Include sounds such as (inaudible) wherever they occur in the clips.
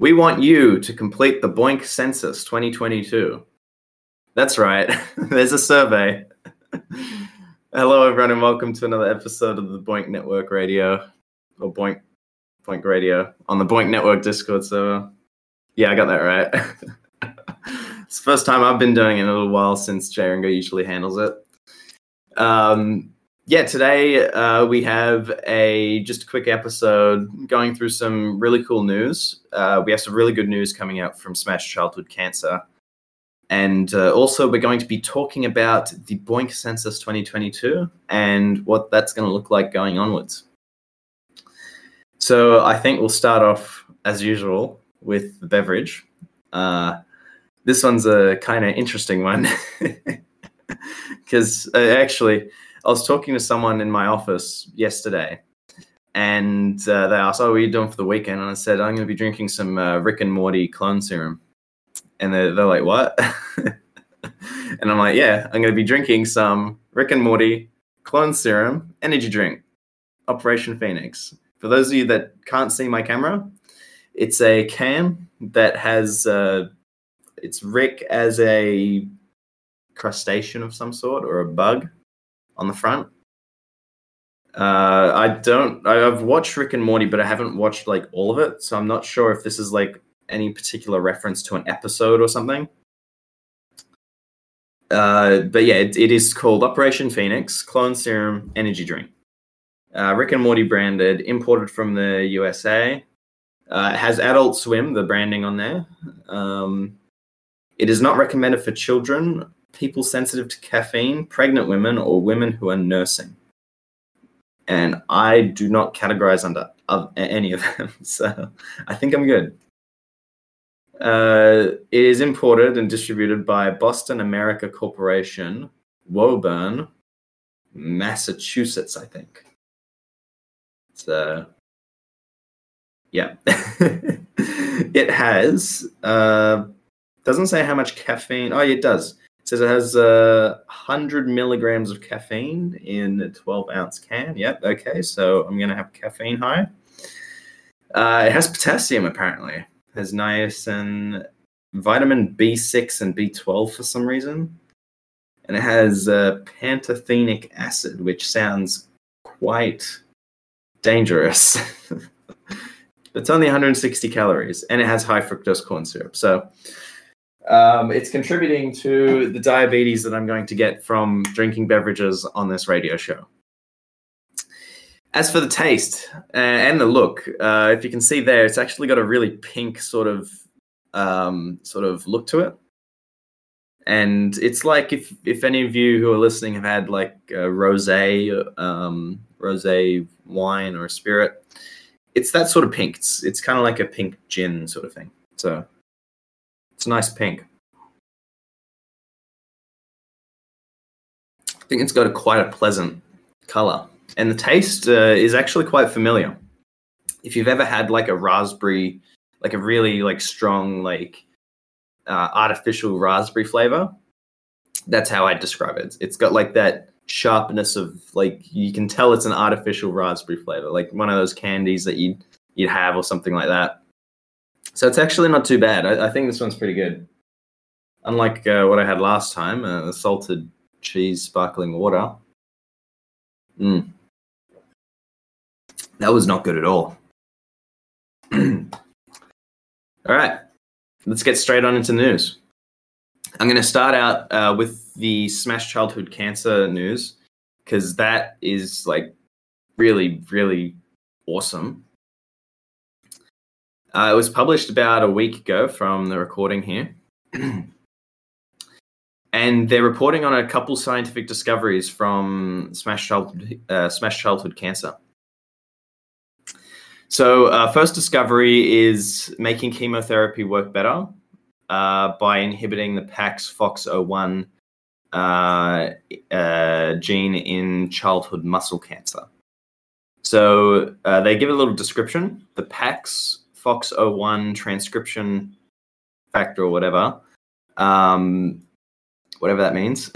We want you to complete the BOINC Census 2022. That's right. (laughs) There's a survey. (laughs) Hello, everyone, and welcome to another episode of the BOINC Network Radio or BOINC BOINC Radio on the BOINC Network Discord server. Yeah, I got that right. (laughs) it's the first time I've been doing it in a little while since Jay Ringo usually handles it. Um, yeah, today uh, we have a just a quick episode going through some really cool news. Uh, we have some really good news coming out from Smash Childhood Cancer. And uh, also, we're going to be talking about the BOINC Census 2022 and what that's going to look like going onwards. So, I think we'll start off, as usual, with the beverage. Uh, this one's a kind of interesting one (laughs) because uh, actually, I was talking to someone in my office yesterday, and uh, they asked, "Oh, what are you doing for the weekend?" And I said, "I'm going to be drinking some uh, Rick and Morty clone serum." And they're, they're like, "What?" (laughs) and I'm like, "Yeah, I'm going to be drinking some Rick and Morty clone serum energy drink, Operation Phoenix." For those of you that can't see my camera, it's a can that has uh, it's Rick as a crustacean of some sort or a bug on the front. Uh, I don't. I've watched Rick and Morty, but I haven't watched like all of it, so I'm not sure if this is like any particular reference to an episode or something. Uh, but yeah, it, it is called Operation Phoenix Clone Serum Energy Drink. Uh, Rick and Morty branded, imported from the USA. Uh, it has Adult Swim, the branding on there. Um, it is not recommended for children people sensitive to caffeine, pregnant women, or women who are nursing. And I do not categorize under any of them, (laughs) so I think I'm good. Uh, it is imported and distributed by Boston America Corporation, Woburn, Massachusetts, I think. So, yeah. (laughs) it has, uh, doesn't say how much caffeine. Oh, it does says it has uh, 100 milligrams of caffeine in a 12 ounce can. Yep, okay, so I'm going to have caffeine high. Uh, it has potassium, apparently. It has niacin, vitamin B6 and B12 for some reason. And it has uh, pantothenic acid, which sounds quite dangerous. (laughs) it's only 160 calories, and it has high fructose corn syrup. So, um, it's contributing to the diabetes that I'm going to get from drinking beverages on this radio show. As for the taste uh, and the look, uh, if you can see there, it's actually got a really pink sort of um, sort of look to it. And it's like if if any of you who are listening have had like a rosé, um, rosé wine or a spirit, it's that sort of pink. It's it's kind of like a pink gin sort of thing. So it's a nice pink. I think it's got a quite a pleasant color, and the taste uh, is actually quite familiar. If you've ever had like a raspberry, like a really like strong like uh, artificial raspberry flavor, that's how I describe it. It's got like that sharpness of like you can tell it's an artificial raspberry flavor, like one of those candies that you you'd have or something like that. So it's actually not too bad. I, I think this one's pretty good. Unlike uh, what I had last time, uh, salted cheese sparkling water. Mm. That was not good at all. (clears throat) all right, let's get straight on into the news. I'm going to start out uh, with the Smash Childhood Cancer news because that is like really, really awesome. Uh, it was published about a week ago from the recording here. (clears throat) and they're reporting on a couple scientific discoveries from Smash Childhood, uh, Smash Childhood Cancer. So, uh, first discovery is making chemotherapy work better uh, by inhibiting the PAX FOXO1 uh, uh, gene in childhood muscle cancer. So, they give a little description. The PAX FOXO1 transcription factor or whatever, um, whatever that means,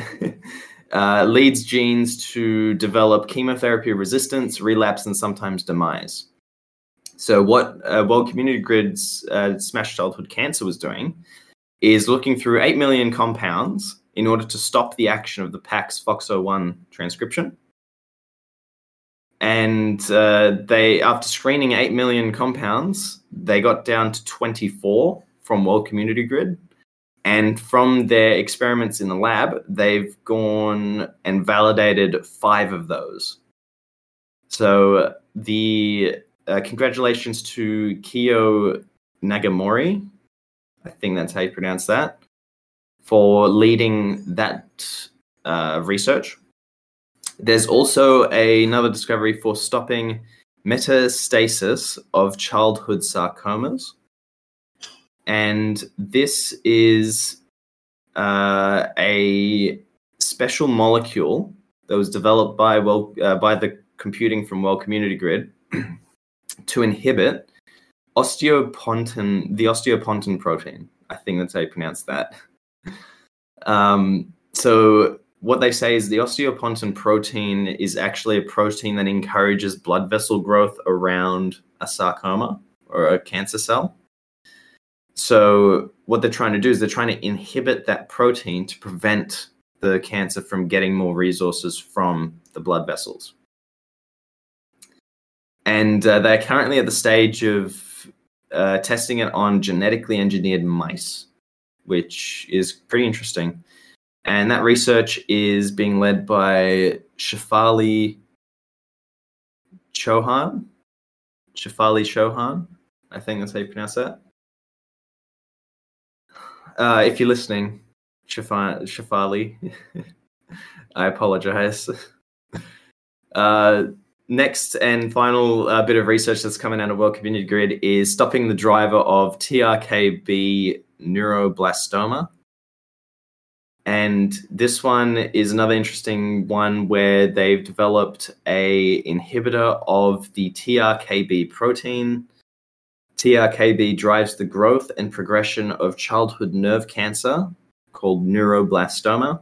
(laughs) uh, leads genes to develop chemotherapy resistance, relapse, and sometimes demise. So what uh, World Community Grid's uh, Smash Childhood Cancer was doing is looking through 8 million compounds in order to stop the action of the PAX FOXO1 transcription. And uh, they, after screening 8 million compounds, they got down to 24 from World Community Grid. And from their experiments in the lab, they've gone and validated five of those. So the uh, congratulations to Kiyo Nagamori. I think that's how you pronounce that for leading that uh, research. There's also a, another discovery for stopping metastasis of childhood sarcomas. And this is uh, a special molecule that was developed by well uh, by the computing from World Community Grid (clears throat) to inhibit osteopontin, the osteopontin protein. I think that's how you pronounce that. (laughs) Um, so what they say is the osteopontin protein is actually a protein that encourages blood vessel growth around a sarcoma or a cancer cell. So what they're trying to do is they're trying to inhibit that protein to prevent the cancer from getting more resources from the blood vessels. And uh, they're currently at the stage of uh, testing it on genetically engineered mice which is pretty interesting. And that research is being led by Shafali Chauhan. Shafali Chauhan. I think that's how you pronounce that. Uh, if you're listening, Shafali, (laughs) I apologize. (laughs) Uh, next and final uh, bit of research that's coming out of World Community Grid is stopping the driver of TRKB neuroblastoma. And this one is another interesting one where they've developed a inhibitor of the TRKB protein. TRKB drives the growth and progression of childhood nerve cancer called neuroblastoma.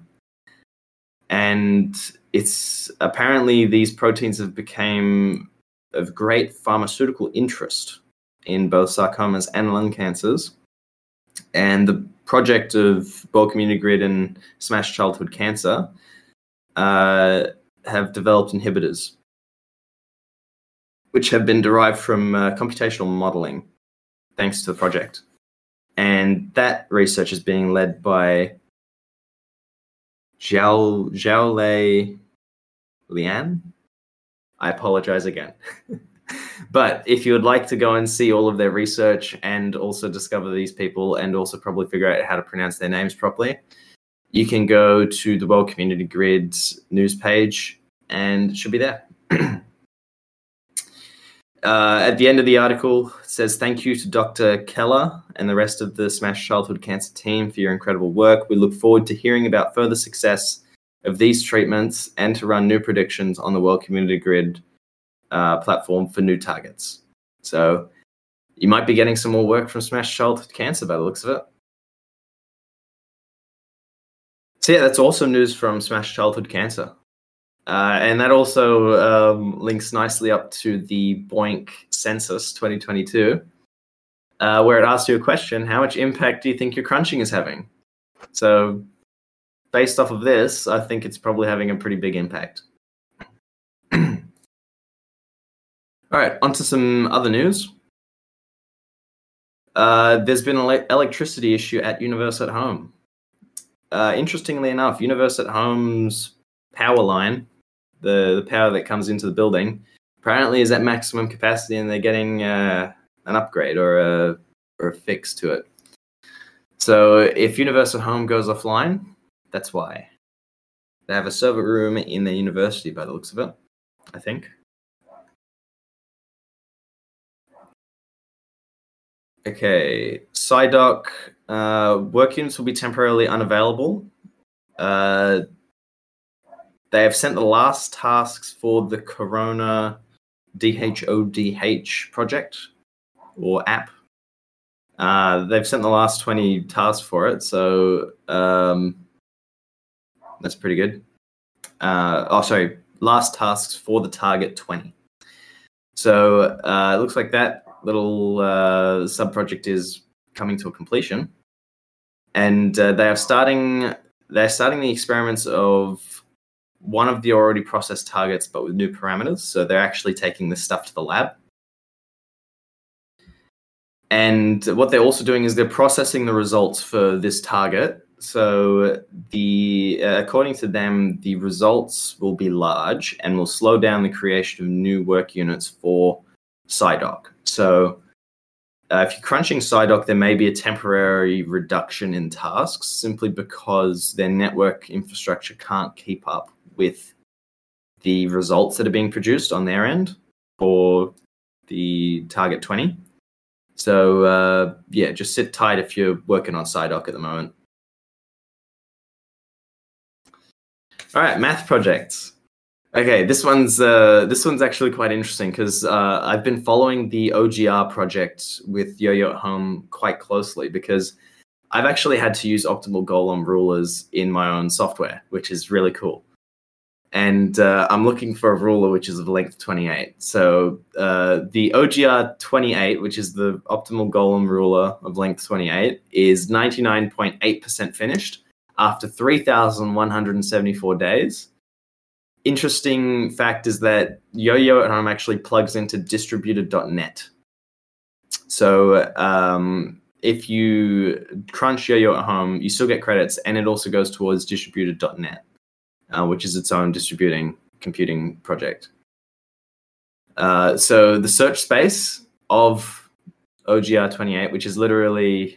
And it's apparently these proteins have become of great pharmaceutical interest in both sarcomas and lung cancers and the project of World Community Grid and Smash Childhood Cancer uh, have developed inhibitors, which have been derived from uh, computational modeling, thanks to the project. And that research is being led by Zhao, Zhao Lian. I apologize again. (laughs) but if you would like to go and see all of their research and also discover these people and also probably figure out how to pronounce their names properly, you can go to the World Community Grid's news page and it should be there. (clears throat) Uh, at the end of the article, says thank you to Dr. Keller and the rest of the Smash Childhood Cancer team for your incredible work. We look forward to hearing about further success of these treatments and to run new predictions on the World Community Grid uh, platform for new targets. So you might be getting some more work from Smash Childhood Cancer by the looks of it. So yeah, that's also news from Smash Childhood Cancer. Uh, and that also um, links nicely up to the BOINC census 2022, uh, where it asks you a question How much impact do you think your crunching is having? So, based off of this, I think it's probably having a pretty big impact. All right, on to some other news. Uh, there's been an electricity issue at Universe at Home. Uh, interestingly enough, Universe at Home's power line, the, the power that comes into the building, apparently is at maximum capacity and they're getting uh, an upgrade or a, or a fix to it. So if Universe at Home goes offline, that's why. They have a server room in their university by the looks of it, I think. Okay, SiDock uh, work units will be temporarily unavailable. Uh, they have sent the last tasks for the Corona DHODH project or app. Uh, they've sent the last 20 tasks for it, so um, that's pretty good. Uh, oh, sorry, last tasks for the target 20. So uh, it looks like that little uh, sub project is coming to a completion, and uh, they are starting. They're starting the experiments of one of the already processed targets, but with new parameters. So they're actually taking this stuff to the lab. And what they're also doing is they're processing the results for this target. So the uh, according to them, the results will be large and will slow down the creation of new work units for SiDock. So uh, if you're crunching SiDock, there may be a temporary reduction in tasks simply because their network infrastructure can't keep up with the results that are being produced on their end for the target 20. So uh, yeah, just sit tight if you're working on SiDock at the moment. All right, math projects. Okay, this one's uh, this one's actually quite interesting because uh, I've been following the OGR project with Yo-Yo at Home quite closely because I've actually had to use optimal Golomb rulers in my own software, which is really cool. And uh, I'm looking for a ruler which is of length 28. So uh, the OGR 28, which is the optimal Golomb ruler of length 28, is 99.8% finished after 3,174 days interesting fact is that Yo-Yo at Home actually plugs into distributed.net. So um, if you crunch Yo-Yo at Home, you still get credits, and it also goes towards distributed.net, uh, which is its own distributing computing project. Uh, so the search space of OGR28, which is literally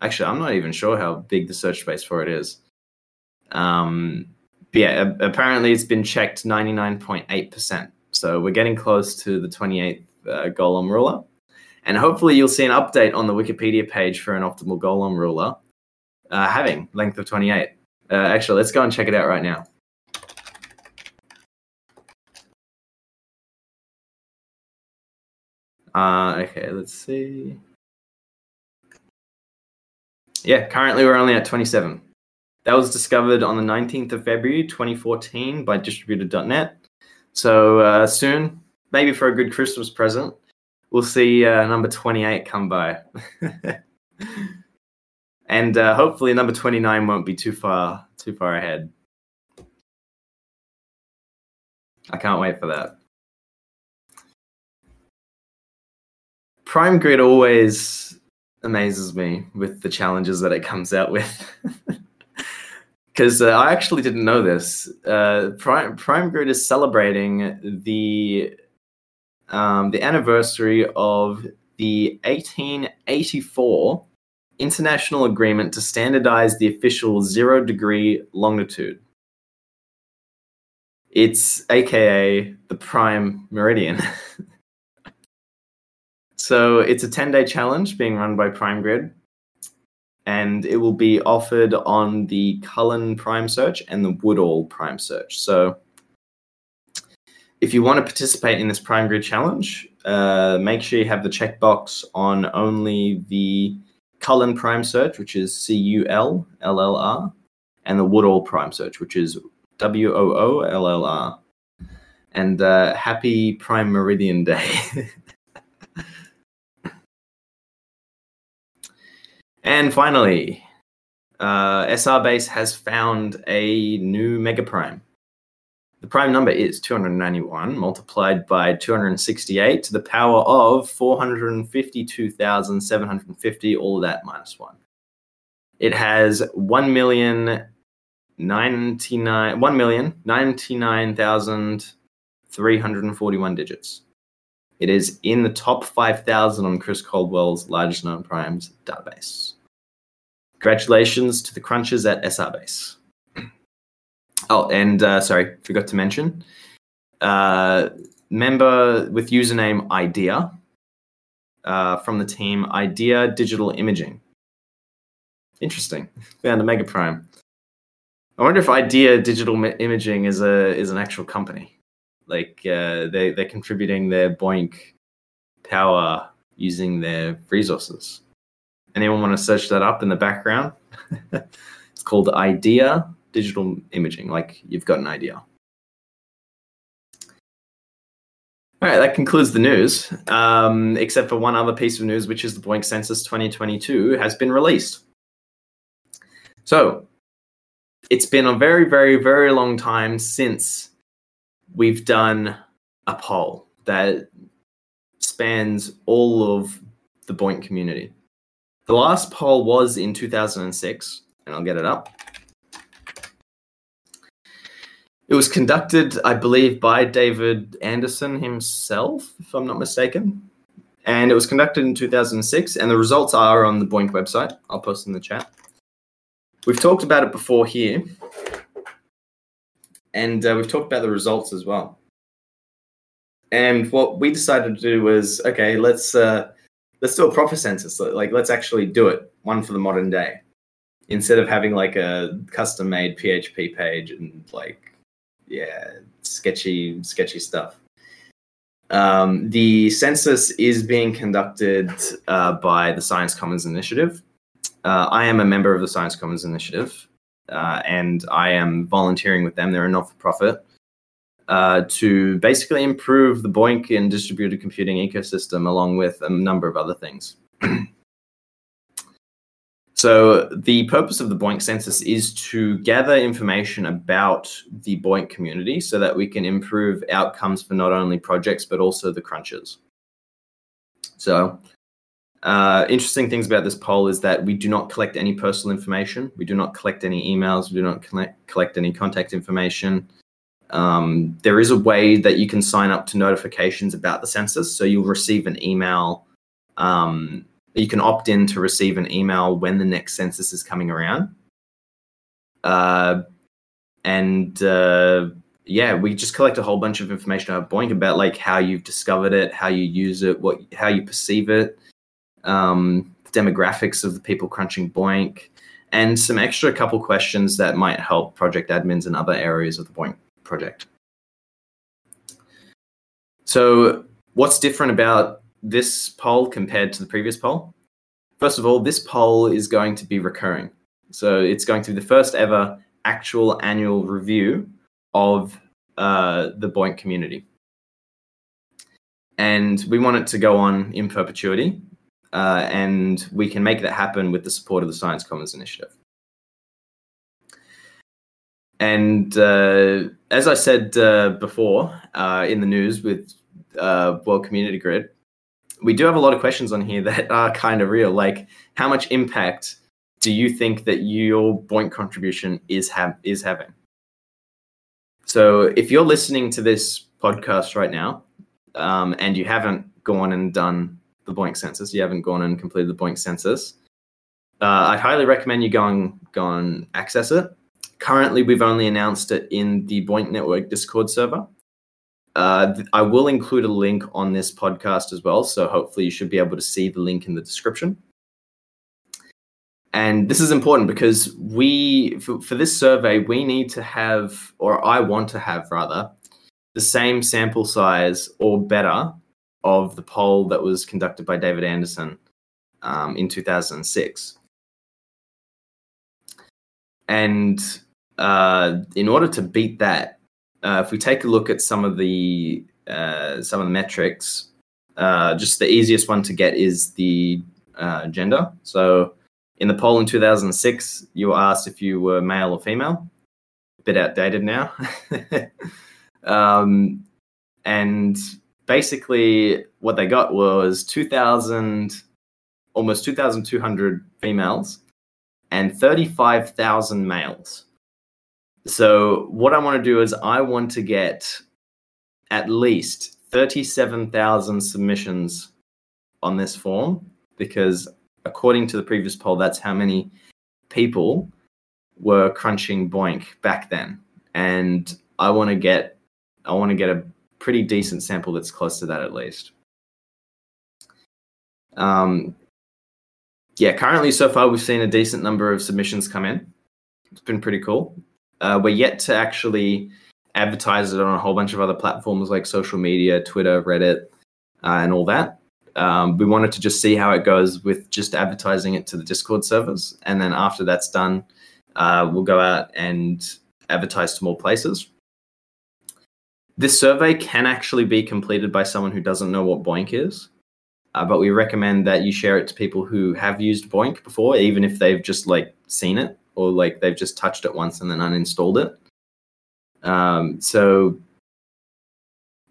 actually I'm not even sure how big the search space for it is. Um, yeah, apparently it's been checked 99.8%. So we're getting close to the 28th uh, Golomb ruler. And hopefully you'll see an update on the Wikipedia page for an optimal Golomb ruler uh, having length of 28. Uh, actually, let's go and check it out right now. Uh, okay, let's see. Yeah, currently we're only at 27. That was discovered on the 19th of February 2014 by distributed.net. So uh, soon, maybe for a good Christmas present, we'll see uh, number 28 come by. (laughs) and uh, hopefully number 29 won't be too far too far ahead. I can't wait for that. Prime Grid always amazes me with the challenges that it comes out with. (laughs) because uh, I actually didn't know this. Uh, Prime, Prime Grid is celebrating the um, the anniversary of the 1884 international agreement to standardize the official zero degree longitude. It's AKA the Prime Meridian. (laughs) so it's a 10 day challenge being run by Prime Grid and it will be offered on the Cullen Prime Search and the Woodall Prime Search. So, if you want to participate in this Prime Grid Challenge, uh, make sure you have the checkbox on only the Cullen Prime Search, which is C U L L L R, and the Woodall Prime Search, which is W O O L L R. And uh, happy Prime Meridian Day. (laughs) And finally, uh, SRBase has found a new mega prime. The prime number is 291 multiplied by 268 to the power of 452,750, all that minus one. It has 1 million 99 1 million 99,341 digits. It is in the top 5,000 on Chris Caldwell's largest known primes database. Congratulations to the crunchers at SRBase. (clears throat) Oh, and uh, sorry, forgot to mention. Uh, member with username Idea uh, from the team Idea Digital Imaging. Interesting. Found a mega prime. I wonder if Idea Digital Imaging is a is an actual company. Like uh, they they're contributing their BOINC power using their resources. Anyone want to search that up in the background? (laughs) it's called Idea Digital Imaging. Like you've got an idea. All right, that concludes the news, um, except for one other piece of news, which is the BOINC Census 2022 has been released. So it's been a very, very, very long time since we've done a poll that spans all of the BOINC community. The last poll was in 2006, and I'll get it up. It was conducted, I believe, by David Anderson himself, if I'm not mistaken. And it was conducted in 2006, and the results are on the BOINC website. I'll post in the chat. We've talked about it before here, and uh, we've talked about the results as well. And what we decided to do was, okay, let's uh, let's do a proper census. Like, let's actually do it, one for the modern day, instead of having like a custom-made PHP page and like, yeah, sketchy, sketchy stuff. Um, the census is being conducted uh, by the Science Commons Initiative. Uh, I am a member of the Science Commons Initiative, uh, and I am volunteering with them. They're a not-for-profit uh, to basically improve the BOINC and distributed computing ecosystem, along with a number of other things. (clears throat) so the purpose of the BOINC census is to gather information about the BOINC community, so that we can improve outcomes for not only projects but also the crunches. So uh, interesting things about this poll is that we do not collect any personal information. We do not collect any emails. We do not collect, collect any contact information. Um, there is a way that you can sign up to notifications about the census. So you'll receive an email. Um, you can opt in to receive an email when the next census is coming around. Uh, and uh, yeah, we just collect a whole bunch of information about BOINC about like how you've discovered it, how you use it, what how you perceive it, um, demographics of the people crunching BOINC, and some extra couple questions that might help project admins in other areas of the BOINC project. So, what's different about this poll compared to the previous poll? First of all, this poll is going to be recurring. So, it's going to be the first ever actual annual review of uh, the BOINC community. And we want it to go on in perpetuity uh, and we can make that happen with the support of the Science Commons Initiative. And uh, as I said uh, before uh, in the news with uh, World Community Grid, we do have a lot of questions on here (laughs) that are kind of real. Like, how much impact do you think that your BOINC contribution is have is having? So, if you're listening to this podcast right now, um, and you haven't gone and done the BOINC census, you haven't gone and completed the BOINC census, uh, I'd highly recommend you go and go and access it. Currently, we've only announced it in the BOINC Network Discord server. Uh, th- I will include a link on this podcast as well, so hopefully you should be able to see the link in the description. And this is important because we, for, for this survey, we need to have, or I want to have rather, the same sample size or better of the poll that was conducted by David Anderson um, in 2006. And uh, in order to beat that, uh, if we take a look at some of the uh, some of the metrics, uh, just the easiest one to get is the uh, gender. So in the poll in 2006, you were asked if you were male or female. A bit outdated now. (laughs) um, and basically what they got was 2000 almost 2200 females and 35,000 males. So what I want to do is I want to get at least 37,000 submissions on this form because according to the previous poll that's how many people were crunching BOINC back then and I want to get I want to get a pretty decent sample that's close to that at least. Um, yeah, currently so far we've seen a decent number of submissions come in. It's been pretty cool. Uh, we're yet to actually advertise it on a whole bunch of other platforms like social media, Twitter, Reddit, uh, and all that. Um, we wanted to just see how it goes with just advertising it to the Discord servers, and then after that's done, uh, we'll go out and advertise to more places this survey can actually be completed by someone who doesn't know what BOINC is. Uh, but we recommend that you share it to people who have used BOINC before, even if they've just like seen it or like they've just touched it once and then uninstalled it. Um, so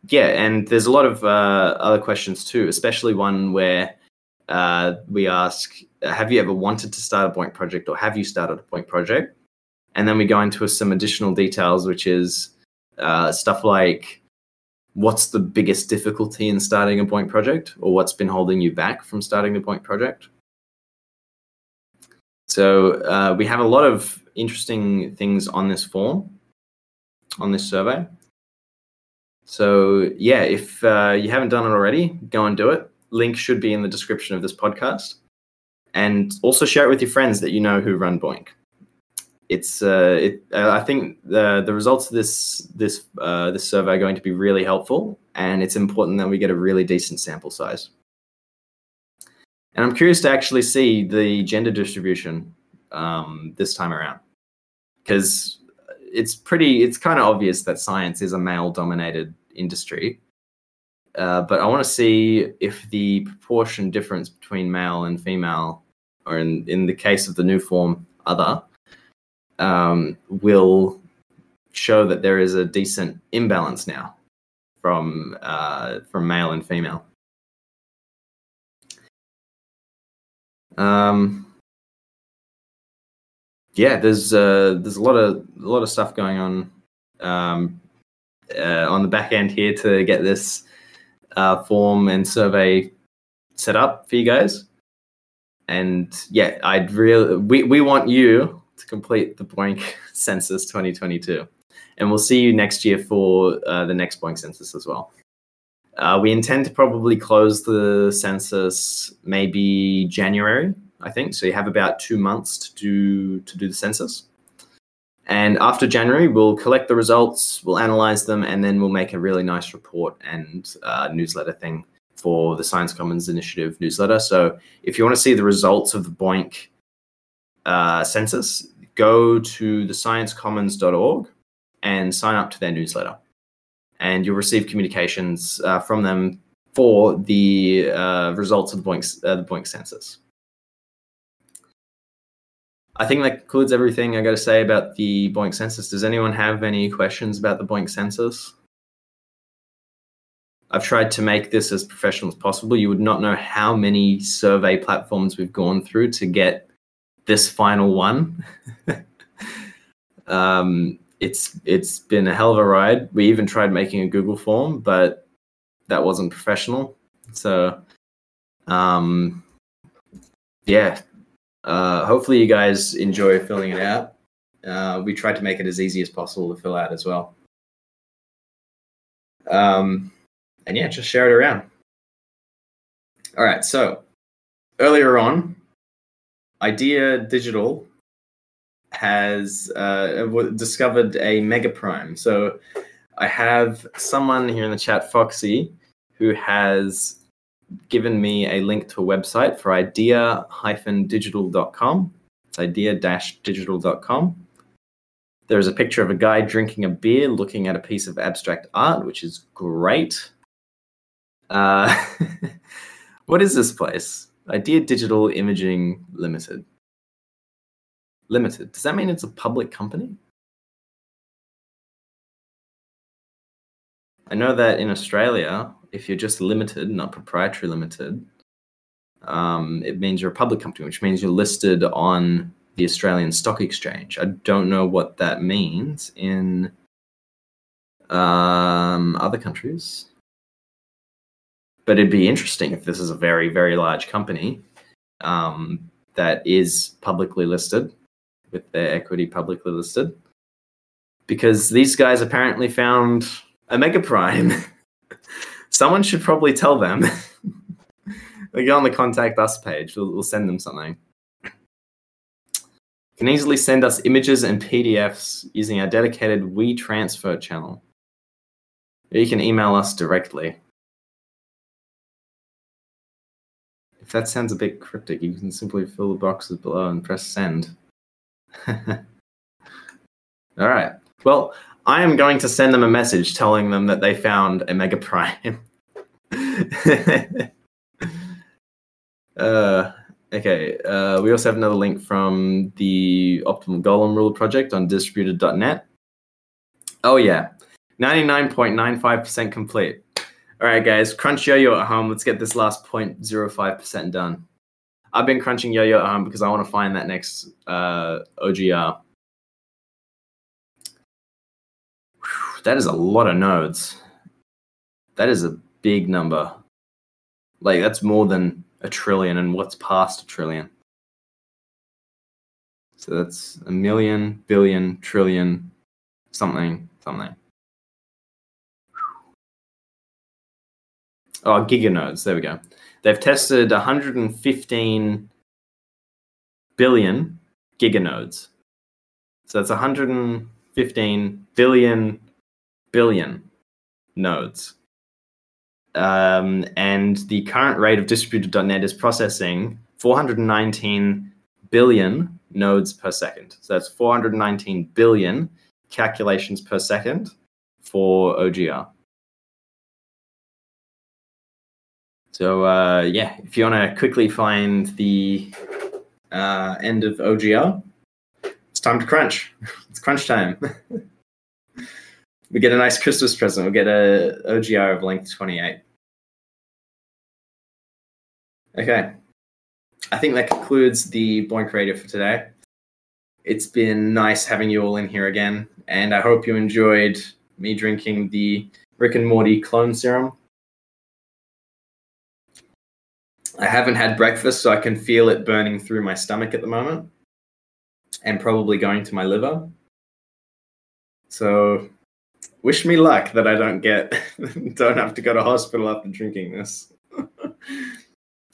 yeah, and there's a lot of uh, other questions too, especially one where uh, we ask, "Have you ever wanted to start a BOINC project, or have you started a BOINC project?" And then we go into some additional details, which is uh, stuff like what's the biggest difficulty in starting a BOINC project, or what's been holding you back from starting the BOINC project. So uh, we have a lot of interesting things on this form, on this survey. So yeah, if uh, you haven't done it already, go and do it. Link should be in the description of this podcast, and also share it with your friends that you know who run BOINC. It's uh, it, uh, I think the the results of this this uh, this survey are going to be really helpful, and it's important that we get a really decent sample size. And I'm curious to actually see the gender distribution um, this time around because it's pretty it's kind of obvious that science is a male dominated industry uh, but i want to see if the proportion difference between male and female or in, in the case of the new form other um, will show that there is a decent imbalance now from uh, from male and female um, yeah, there's uh, there's a lot of a lot of stuff going on um, uh, on the back end here to get this uh, form and survey set up for you guys. And yeah, I'd really we, we want you to complete the BOINC (laughs) Census 2022, and we'll see you next year for uh, the next BOINC Census as well. Uh, we intend to probably close the census maybe January I think. So you have about two months to do to do the census. And after January, we'll collect the results, we'll analyze them, and then we'll make a really nice report and uh, newsletter thing for the Science Commons Initiative newsletter. So if you want to see the results of the BOINC uh, census, go to thesciencecommons.org and sign up to their newsletter. And you'll receive communications uh, from them for the uh, results of the BOINC, uh, the BOINC census. I think that concludes everything I got to say about the BOINC census. Does anyone have any questions about the BOINC census? I've tried to make this as professional as possible. You would not know how many survey platforms we've gone through to get this final one. (laughs) um, it's it's been a hell of a ride. We even tried making a Google form, but that wasn't professional. So, um, yeah, uh, hopefully, you guys enjoy filling it out. Uh, we tried to make it as easy as possible to fill out as well. Um, and yeah, just share it around. All right. So earlier on, Idea Digital has uh, discovered a mega prime. So I have someone here in the chat, Foxy, who has given me a link to a website for idea-digital.com. It's idea-digital.com. There's a picture of a guy drinking a beer looking at a piece of abstract art, which is great. Uh, (laughs) what is this place? Idea Digital Imaging Limited. Limited. Does that mean it's a public company? I know that in Australia, if you're just limited, not proprietary limited, um, it means you're a public company, which means you're listed on the Australian Stock Exchange. I don't know what that means in um, other countries, but it'd be interesting if this is a very, very large company um, that is publicly listed with their equity publicly listed, because these guys apparently found a mega prime. (laughs) someone should probably tell them. (laughs) they go on the contact us page. We'll, we'll send them something. You can easily send us images and PDFs using our dedicated WeTransfer channel. Or you can email us directly. That sounds a bit cryptic, you can simply fill the boxes below and press send. (laughs) All right. Well, I am going to send them a message telling them that they found a Mega Prime. (laughs) uh, okay. Uh, we also have another link from the Optimal Golomb Ruler project on distributed.net. Oh, yeah. 99.95% complete. All right, guys, crunch yo-yo at home. Let's get this last 0.05% done. I've been crunching yo-yo at home because I want to find that next uh, OGR. Whew, that is a lot of nodes. That is a big number. Like that's more than a trillion, and what's past a trillion? So that's a million, billion, trillion, something, something. Oh, giganodes. There we go. They've tested 115 billion giganodes. So that's 115 billion billion nodes. Um, and the current rate of distributed.net is processing 419 billion nodes per second. So that's 419 billion calculations per second for OGR. So uh, yeah, if you want to quickly find the uh, end of OGR, it's time to crunch. (laughs) it's crunch time. (laughs) we get a nice Christmas present. We'll get a OGR of length 28. Okay. I think that concludes the BOINC Radio for today. It's been nice having you all in here again, and I hope you enjoyed me drinking the Rick and Morty clone serum. I haven't had breakfast, so I can feel it burning through my stomach at the moment and probably going to my liver. So wish me luck that I don't get (laughs) don't have to go to hospital after drinking this. (laughs) all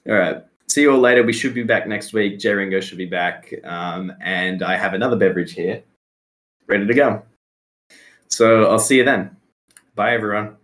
right. See you all later. We should be back next week. J Ringo should be back. Um, and I have another beverage here ready to go. So I'll see you then. Bye everyone.